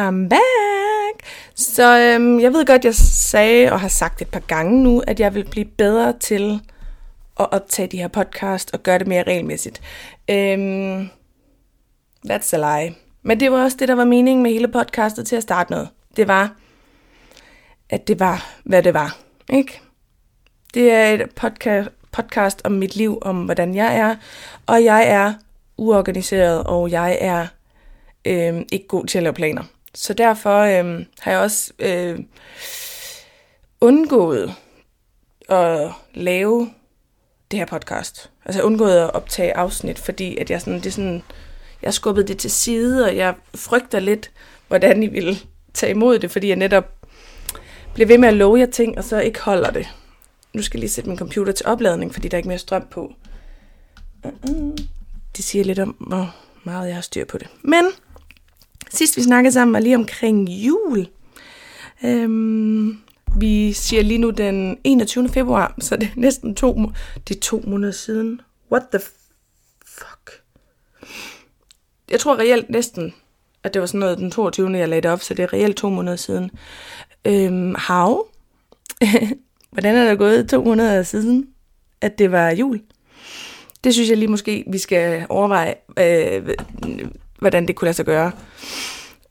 I'm back! Så øhm, jeg ved godt, jeg sagde og har sagt et par gange nu, at jeg vil blive bedre til at optage de her podcast og gøre det mere regelmæssigt. Øhm, that's a lie. Men det var også det, der var meningen med hele podcastet til at starte med. Det var, at det var, hvad det var. Ikke? Det er et podcast, podcast om mit liv, om hvordan jeg er, og jeg er uorganiseret, og jeg er øh, ikke god til at lave planer. Så derfor øh, har jeg også øh, undgået at lave det her podcast. Altså undgået at optage afsnit, fordi at jeg sådan, det er sådan, jeg skubbede det til side, og jeg frygter lidt, hvordan I vil tage imod det, fordi jeg netop bliver ved med at love jer ting, og så ikke holder det. Nu skal jeg lige sætte min computer til opladning, fordi der er ikke mere strøm på. Det siger lidt om, hvor meget jeg har styr på det. Men sidst vi snakkede sammen var lige omkring jul. Øhm, vi siger lige nu den 21. februar, så det er næsten to, det er to måneder siden. What the fuck? Jeg tror reelt næsten, at det var sådan noget den 22. jeg lagde det op, så det er reelt to måneder siden. Øhm, how? Hvordan er der gået to måneder siden, at det var jul? Det synes jeg lige måske, vi skal overveje, øh, hvordan det kunne lade sig gøre.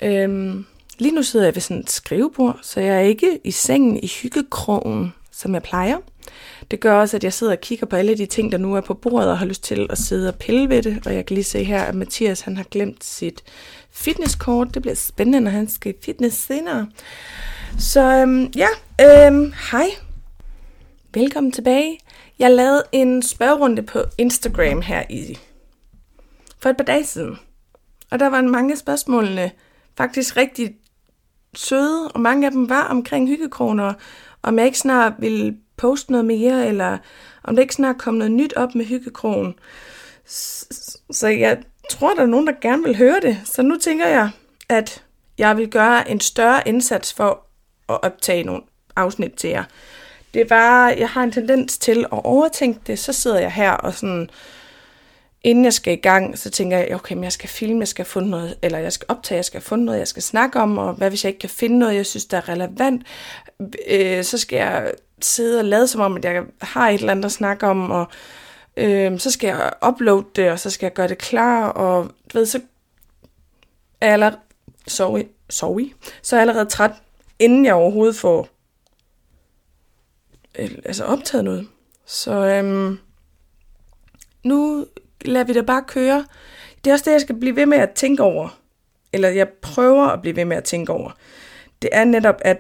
Øhm, lige nu sidder jeg ved sådan et skrivebord, så jeg er ikke i sengen i hyggekrogen, som jeg plejer. Det gør også, at jeg sidder og kigger på alle de ting, der nu er på bordet, og har lyst til at sidde og pille ved det. Og jeg kan lige se her, at Mathias han har glemt sit fitnesskort. Det bliver spændende, når han skal fitness senere. Så øhm, ja, øhm, hej. Velkommen tilbage. Jeg lavede en spørgerunde på Instagram her i for et par dage siden. Og der var mange af spørgsmålene faktisk rigtig søde, og mange af dem var omkring hyggekroner, om jeg ikke snart ville poste noget mere, eller om det ikke snart kom noget nyt op med hyggekronen. Så jeg tror, der er nogen, der gerne vil høre det. Så nu tænker jeg, at jeg vil gøre en større indsats for at optage nogle afsnit til jer. Det var, jeg har en tendens til at overtænke det, så sidder jeg her og sådan, inden jeg skal i gang, så tænker jeg, okay, men jeg skal filme, jeg skal finde noget, eller jeg skal optage, jeg skal finde noget, jeg skal snakke om, og hvad hvis jeg ikke kan finde noget, jeg synes, der er relevant, øh, så skal jeg sidde og lade som om, at jeg har et eller andet at snakke om, og øh, så skal jeg uploade det, og så skal jeg gøre det klar, og du ved, så er jeg allerede, sorry, sorry, så er jeg allerede træt, inden jeg overhovedet får øh, altså optaget noget. Så øhm, nu lader vi da bare køre. Det er også det, jeg skal blive ved med at tænke over. Eller jeg prøver at blive ved med at tænke over. Det er netop, at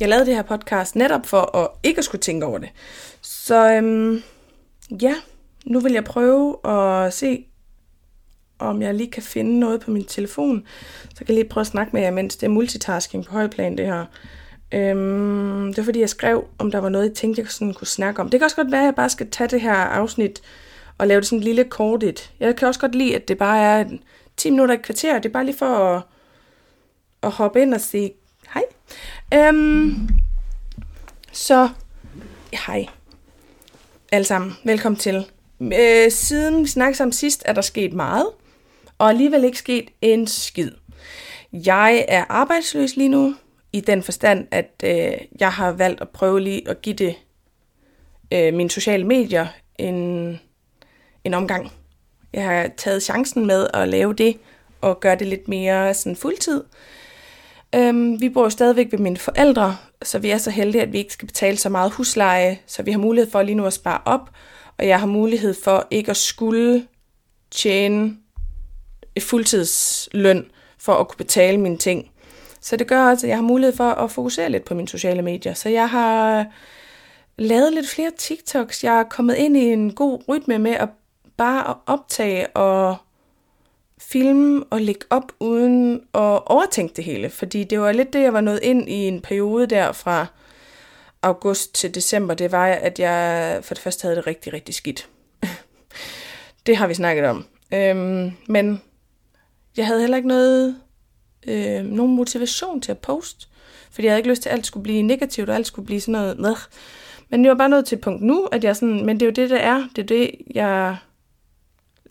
jeg lavede det her podcast netop for at ikke at skulle tænke over det. Så øhm, ja, nu vil jeg prøve at se, om jeg lige kan finde noget på min telefon. Så kan jeg lige prøve at snakke med jer, mens det er multitasking på højplan det her. Øhm, det var fordi, jeg skrev, om der var noget, jeg tænkte, jeg sådan kunne snakke om. Det kan også godt være, at jeg bare skal tage det her afsnit og lave det sådan en lille kortet. Jeg kan også godt lide, at det bare er 10 minutter i kvarter. Det er bare lige for at, at hoppe ind og sige hej. Øhm, så hej alle sammen. Velkommen til. Øh, siden vi snakkede sammen sidst, er der sket meget, og alligevel ikke sket en skid. Jeg er arbejdsløs lige nu i den forstand, at øh, jeg har valgt at prøve lige at give det øh, mine sociale medier en, en omgang. Jeg har taget chancen med at lave det og gøre det lidt mere sådan fuldtid. Øhm, vi bor jo stadigvæk ved mine forældre, så vi er så heldige, at vi ikke skal betale så meget husleje, så vi har mulighed for lige nu at spare op, og jeg har mulighed for ikke at skulle tjene et fuldtidsløn for at kunne betale mine ting. Så det gør også, at jeg har mulighed for at fokusere lidt på mine sociale medier. Så jeg har lavet lidt flere TikToks. Jeg er kommet ind i en god rytme med at bare optage og filme og lægge op uden at overtænke det hele. Fordi det var lidt det, jeg var nået ind i en periode der fra august til december. Det var, at jeg for det første havde det rigtig, rigtig skidt. det har vi snakket om. Øhm, men jeg havde heller ikke noget øh, nogen motivation til at poste. Fordi jeg havde ikke lyst til, at alt skulle blive negativt, og alt skulle blive sådan noget... Med. Men det var bare noget til punkt nu, at jeg sådan... Men det er jo det, der er. Det er det, jeg...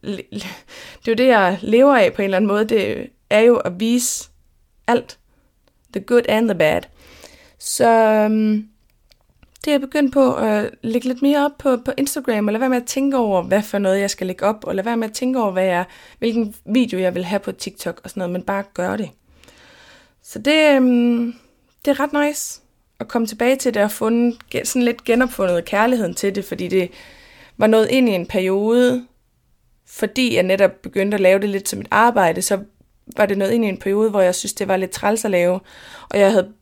Det er jo det, jeg lever af på en eller anden måde. Det er jo at vise alt. The good and the bad. Så um, det er jeg begyndt på at lægge lidt mere op på, på Instagram, eller være med at tænke over, hvad for noget jeg skal lægge op, eller være med at tænke over, hvad jeg, hvilken video jeg vil have på TikTok og sådan noget, men bare gøre det. Så det, um, det er ret nice at komme tilbage til det og fundet, sådan lidt genopfundet kærligheden til det, fordi det var noget ind i en periode, fordi jeg netop begyndte at lave det lidt som et arbejde, så var det noget ind i en periode, hvor jeg synes, det var lidt træls at lave. Og jeg havde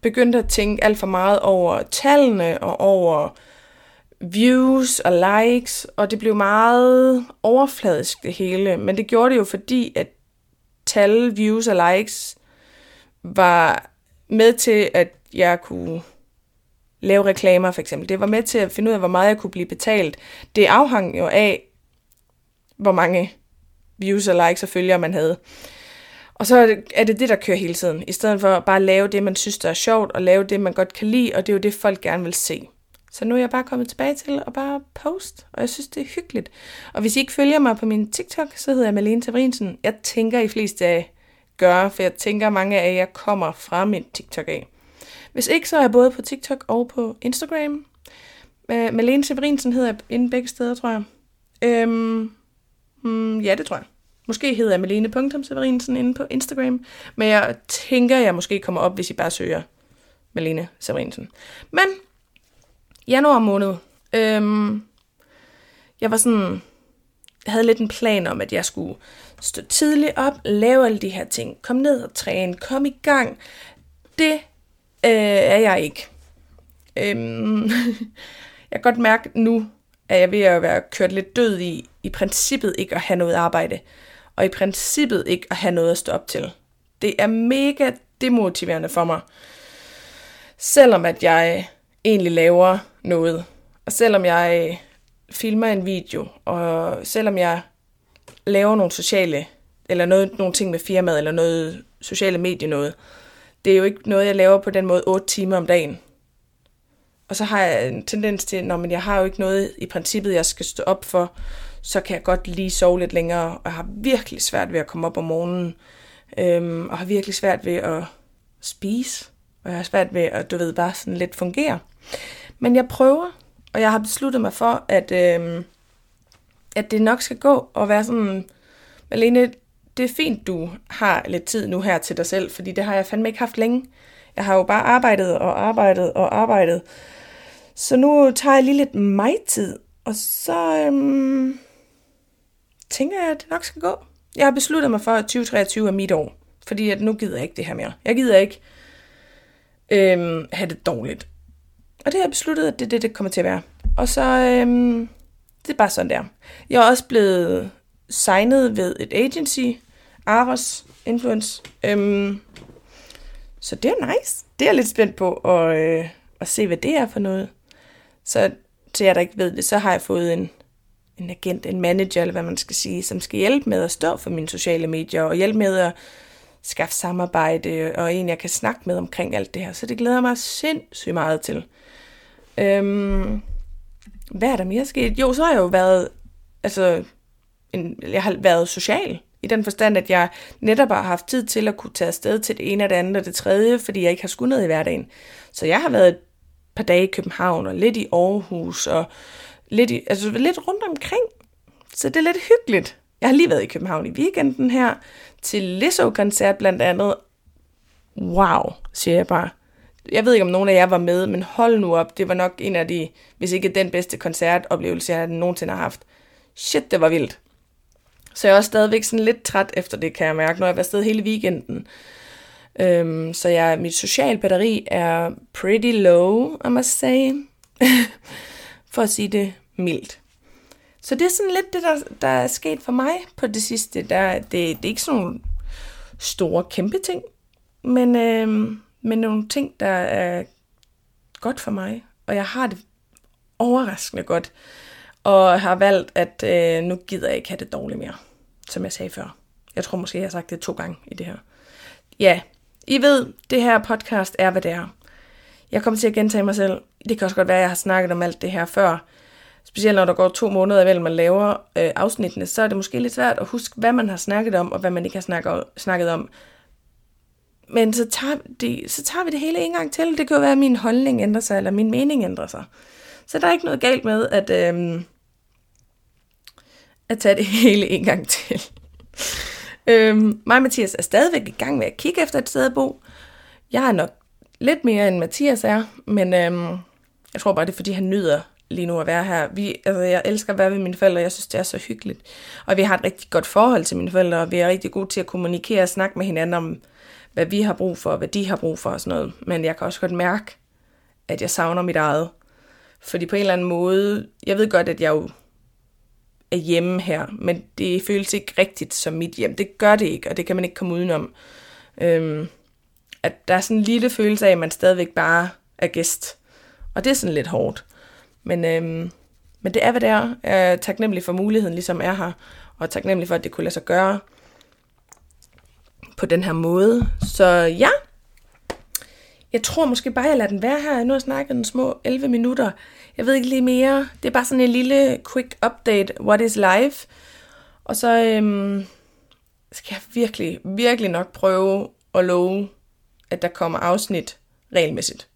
begyndt at tænke alt for meget over tallene og over views og likes, og det blev meget overfladisk det hele. Men det gjorde det jo fordi, at tal, views og likes var med til, at jeg kunne lave reklamer for eksempel. Det var med til at finde ud af, hvor meget jeg kunne blive betalt. Det afhang jo af, hvor mange views og likes og følgere man havde. Og så er det det, der kører hele tiden, i stedet for bare at lave det, man synes, der er sjovt, og lave det, man godt kan lide, og det er jo det, folk gerne vil se. Så nu er jeg bare kommet tilbage til at bare post, og jeg synes, det er hyggeligt. Og hvis I ikke følger mig på min TikTok, så hedder jeg Malene Tavrinsen. Jeg tænker, I fleste af gør, for jeg tænker, mange af jer kommer fra min TikTok af. Hvis ikke, så er jeg både på TikTok og på Instagram. Øh, Malene Severinsen hedder jeg inden begge steder, tror jeg. Øhm, mm, ja, det tror jeg. Måske hedder jeg Malene.Severinsen inde på Instagram, men jeg tænker, jeg måske kommer op, hvis I bare søger Malene Severinsen. Men januar måned, øhm, jeg var sådan, jeg havde lidt en plan om, at jeg skulle stå tidligt op, lave alle de her ting, kom ned og træne, kom i gang. Det øh, er jeg ikke. Øhm, jeg kan godt mærke nu, at jeg ved at være kørt lidt død i, i princippet ikke at have noget arbejde, og i princippet ikke at have noget at stå op til. Det er mega demotiverende for mig. Selvom at jeg egentlig laver noget, og selvom jeg filmer en video, og selvom jeg laver nogle sociale, eller noget, nogle ting med firmaet, eller noget sociale medier noget, det er jo ikke noget, jeg laver på den måde 8 timer om dagen. Og så har jeg en tendens til, når men jeg har jo ikke noget i princippet, jeg skal stå op for, så kan jeg godt lige sove lidt længere, og jeg har virkelig svært ved at komme op om morgenen, øhm, og har virkelig svært ved at spise, og jeg har svært ved at, du ved, bare sådan lidt fungere. Men jeg prøver, og jeg har besluttet mig for, at, øhm, at det nok skal gå og være sådan, Malene, det er fint, du har lidt tid nu her til dig selv, fordi det har jeg fandme ikke haft længe. Jeg har jo bare arbejdet og arbejdet og arbejdet. Så nu tager jeg lige lidt mig-tid, og så øhm, tænker jeg, at det nok skal gå. Jeg har besluttet mig for, at 2023 er mit år, fordi at nu gider jeg ikke det her mere. Jeg gider ikke øhm, have det dårligt. Og det har jeg besluttet, at det er det, det kommer til at være. Og så, øhm, det er bare sådan der. Jeg er også blevet signet ved et agency, Aros Influence. Øhm, så det er nice. Det er jeg lidt spændt på at, øh, at se, hvad det er for noget. Så til jer, der ikke ved det, så har jeg fået en, en agent, en manager, eller hvad man skal sige, som skal hjælpe med at stå for mine sociale medier, og hjælpe med at skaffe samarbejde, og en, jeg kan snakke med omkring alt det her. Så det glæder mig sindssygt meget til. Øhm, hvad er der mere sket? Jo, så har jeg jo været, altså, en, jeg har været social, i den forstand, at jeg netop har haft tid til at kunne tage afsted til det ene og det andet og det tredje, fordi jeg ikke har skudt noget i hverdagen. Så jeg har været par dage i København, og lidt i Aarhus, og lidt, i, altså lidt rundt omkring. Så det er lidt hyggeligt. Jeg har lige været i København i weekenden her, til Lizzo-koncert blandt andet. Wow, siger jeg bare. Jeg ved ikke, om nogen af jer var med, men hold nu op. Det var nok en af de, hvis ikke den bedste koncertoplevelse, jeg nogensinde har haft. Shit, det var vildt. Så jeg er også stadigvæk sådan lidt træt efter det, kan jeg mærke, når jeg har været sted hele weekenden. Øhm, så jeg, mit social batteri er pretty low, I must say. for at sige det mildt. Så det er sådan lidt det, der, der er sket for mig på det sidste. Der, det, det er ikke sådan nogle store, kæmpe ting, men, øhm, men nogle ting, der er godt for mig. Og jeg har det overraskende godt og har valgt, at øh, nu gider jeg ikke have det dårligt mere, som jeg sagde før. Jeg tror måske, jeg har sagt det to gange i det her. Ja, i ved, det her podcast er, hvad det er. Jeg kommer til at gentage mig selv. Det kan også godt være, at jeg har snakket om alt det her før. Specielt når der går to måneder imellem, man laver øh, afsnittene, så er det måske lidt svært at huske, hvad man har snakket om, og hvad man ikke har snakket, snakket om. men så tager, det, så tager vi det hele en gang til. Det kan jo være, at min holdning ændrer sig, eller min mening ændrer sig. Så der er ikke noget galt med at, øh, at tage det hele en gang til øhm, mig og Mathias er stadigvæk i gang med at kigge efter et sted at bo. Jeg er nok lidt mere end Mathias er, men øhm, jeg tror bare, det er fordi, han nyder lige nu at være her. Vi, altså, jeg elsker at være ved mine forældre, jeg synes, det er så hyggeligt. Og vi har et rigtig godt forhold til mine forældre, og vi er rigtig gode til at kommunikere og snakke med hinanden om, hvad vi har brug for, hvad de har brug for og sådan noget. Men jeg kan også godt mærke, at jeg savner mit eget. Fordi på en eller anden måde, jeg ved godt, at jeg jo er hjemme her, men det føles ikke rigtigt som mit hjem. Det gør det ikke, og det kan man ikke komme udenom. Øhm, at der er sådan en lille følelse af, at man stadigvæk bare er gæst. Og det er sådan lidt hårdt. Men, øhm, men det er, hvad det er. Jeg er taknemmelig for muligheden, ligesom er her. Og taknemmelig for, at det kunne lade sig gøre på den her måde. Så ja, jeg tror måske bare, jeg lader den være her. Nu har jeg snakket en små 11 minutter. Jeg ved ikke lige mere. Det er bare sådan en lille quick update. What is life? Og så øhm, skal jeg virkelig, virkelig nok prøve at love, at der kommer afsnit regelmæssigt.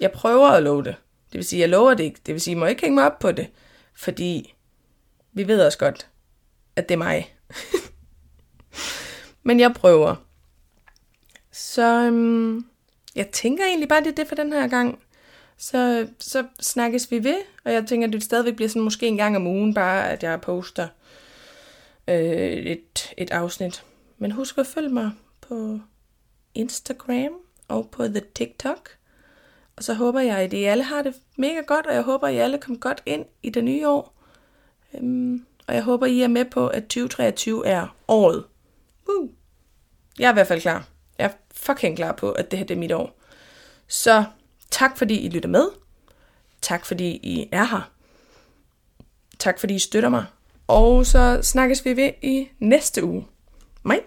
Jeg prøver at love det. Det vil sige, jeg lover det ikke. Det vil sige, jeg må ikke hænge mig op på det. Fordi vi ved også godt, at det er mig. Men jeg prøver. Så øhm, jeg tænker egentlig bare, det er det for den her gang. Så, så snakkes vi ved, og jeg tænker, at det stadigvæk bliver sådan måske en gang om ugen, bare at jeg poster øh, et, et afsnit. Men husk at følge mig på Instagram og på The TikTok. Og så håber jeg, at I alle har det mega godt, og jeg håber, at I alle kommer godt ind i det nye år. Øhm, og jeg håber, I er med på, at 2023 er året. Woo! Jeg er i hvert fald klar. Jeg er fucking klar på, at det her det er mit år. Så tak fordi I lytter med. Tak fordi I er her. Tak fordi I støtter mig. Og så snakkes vi ved i næste uge. Mig.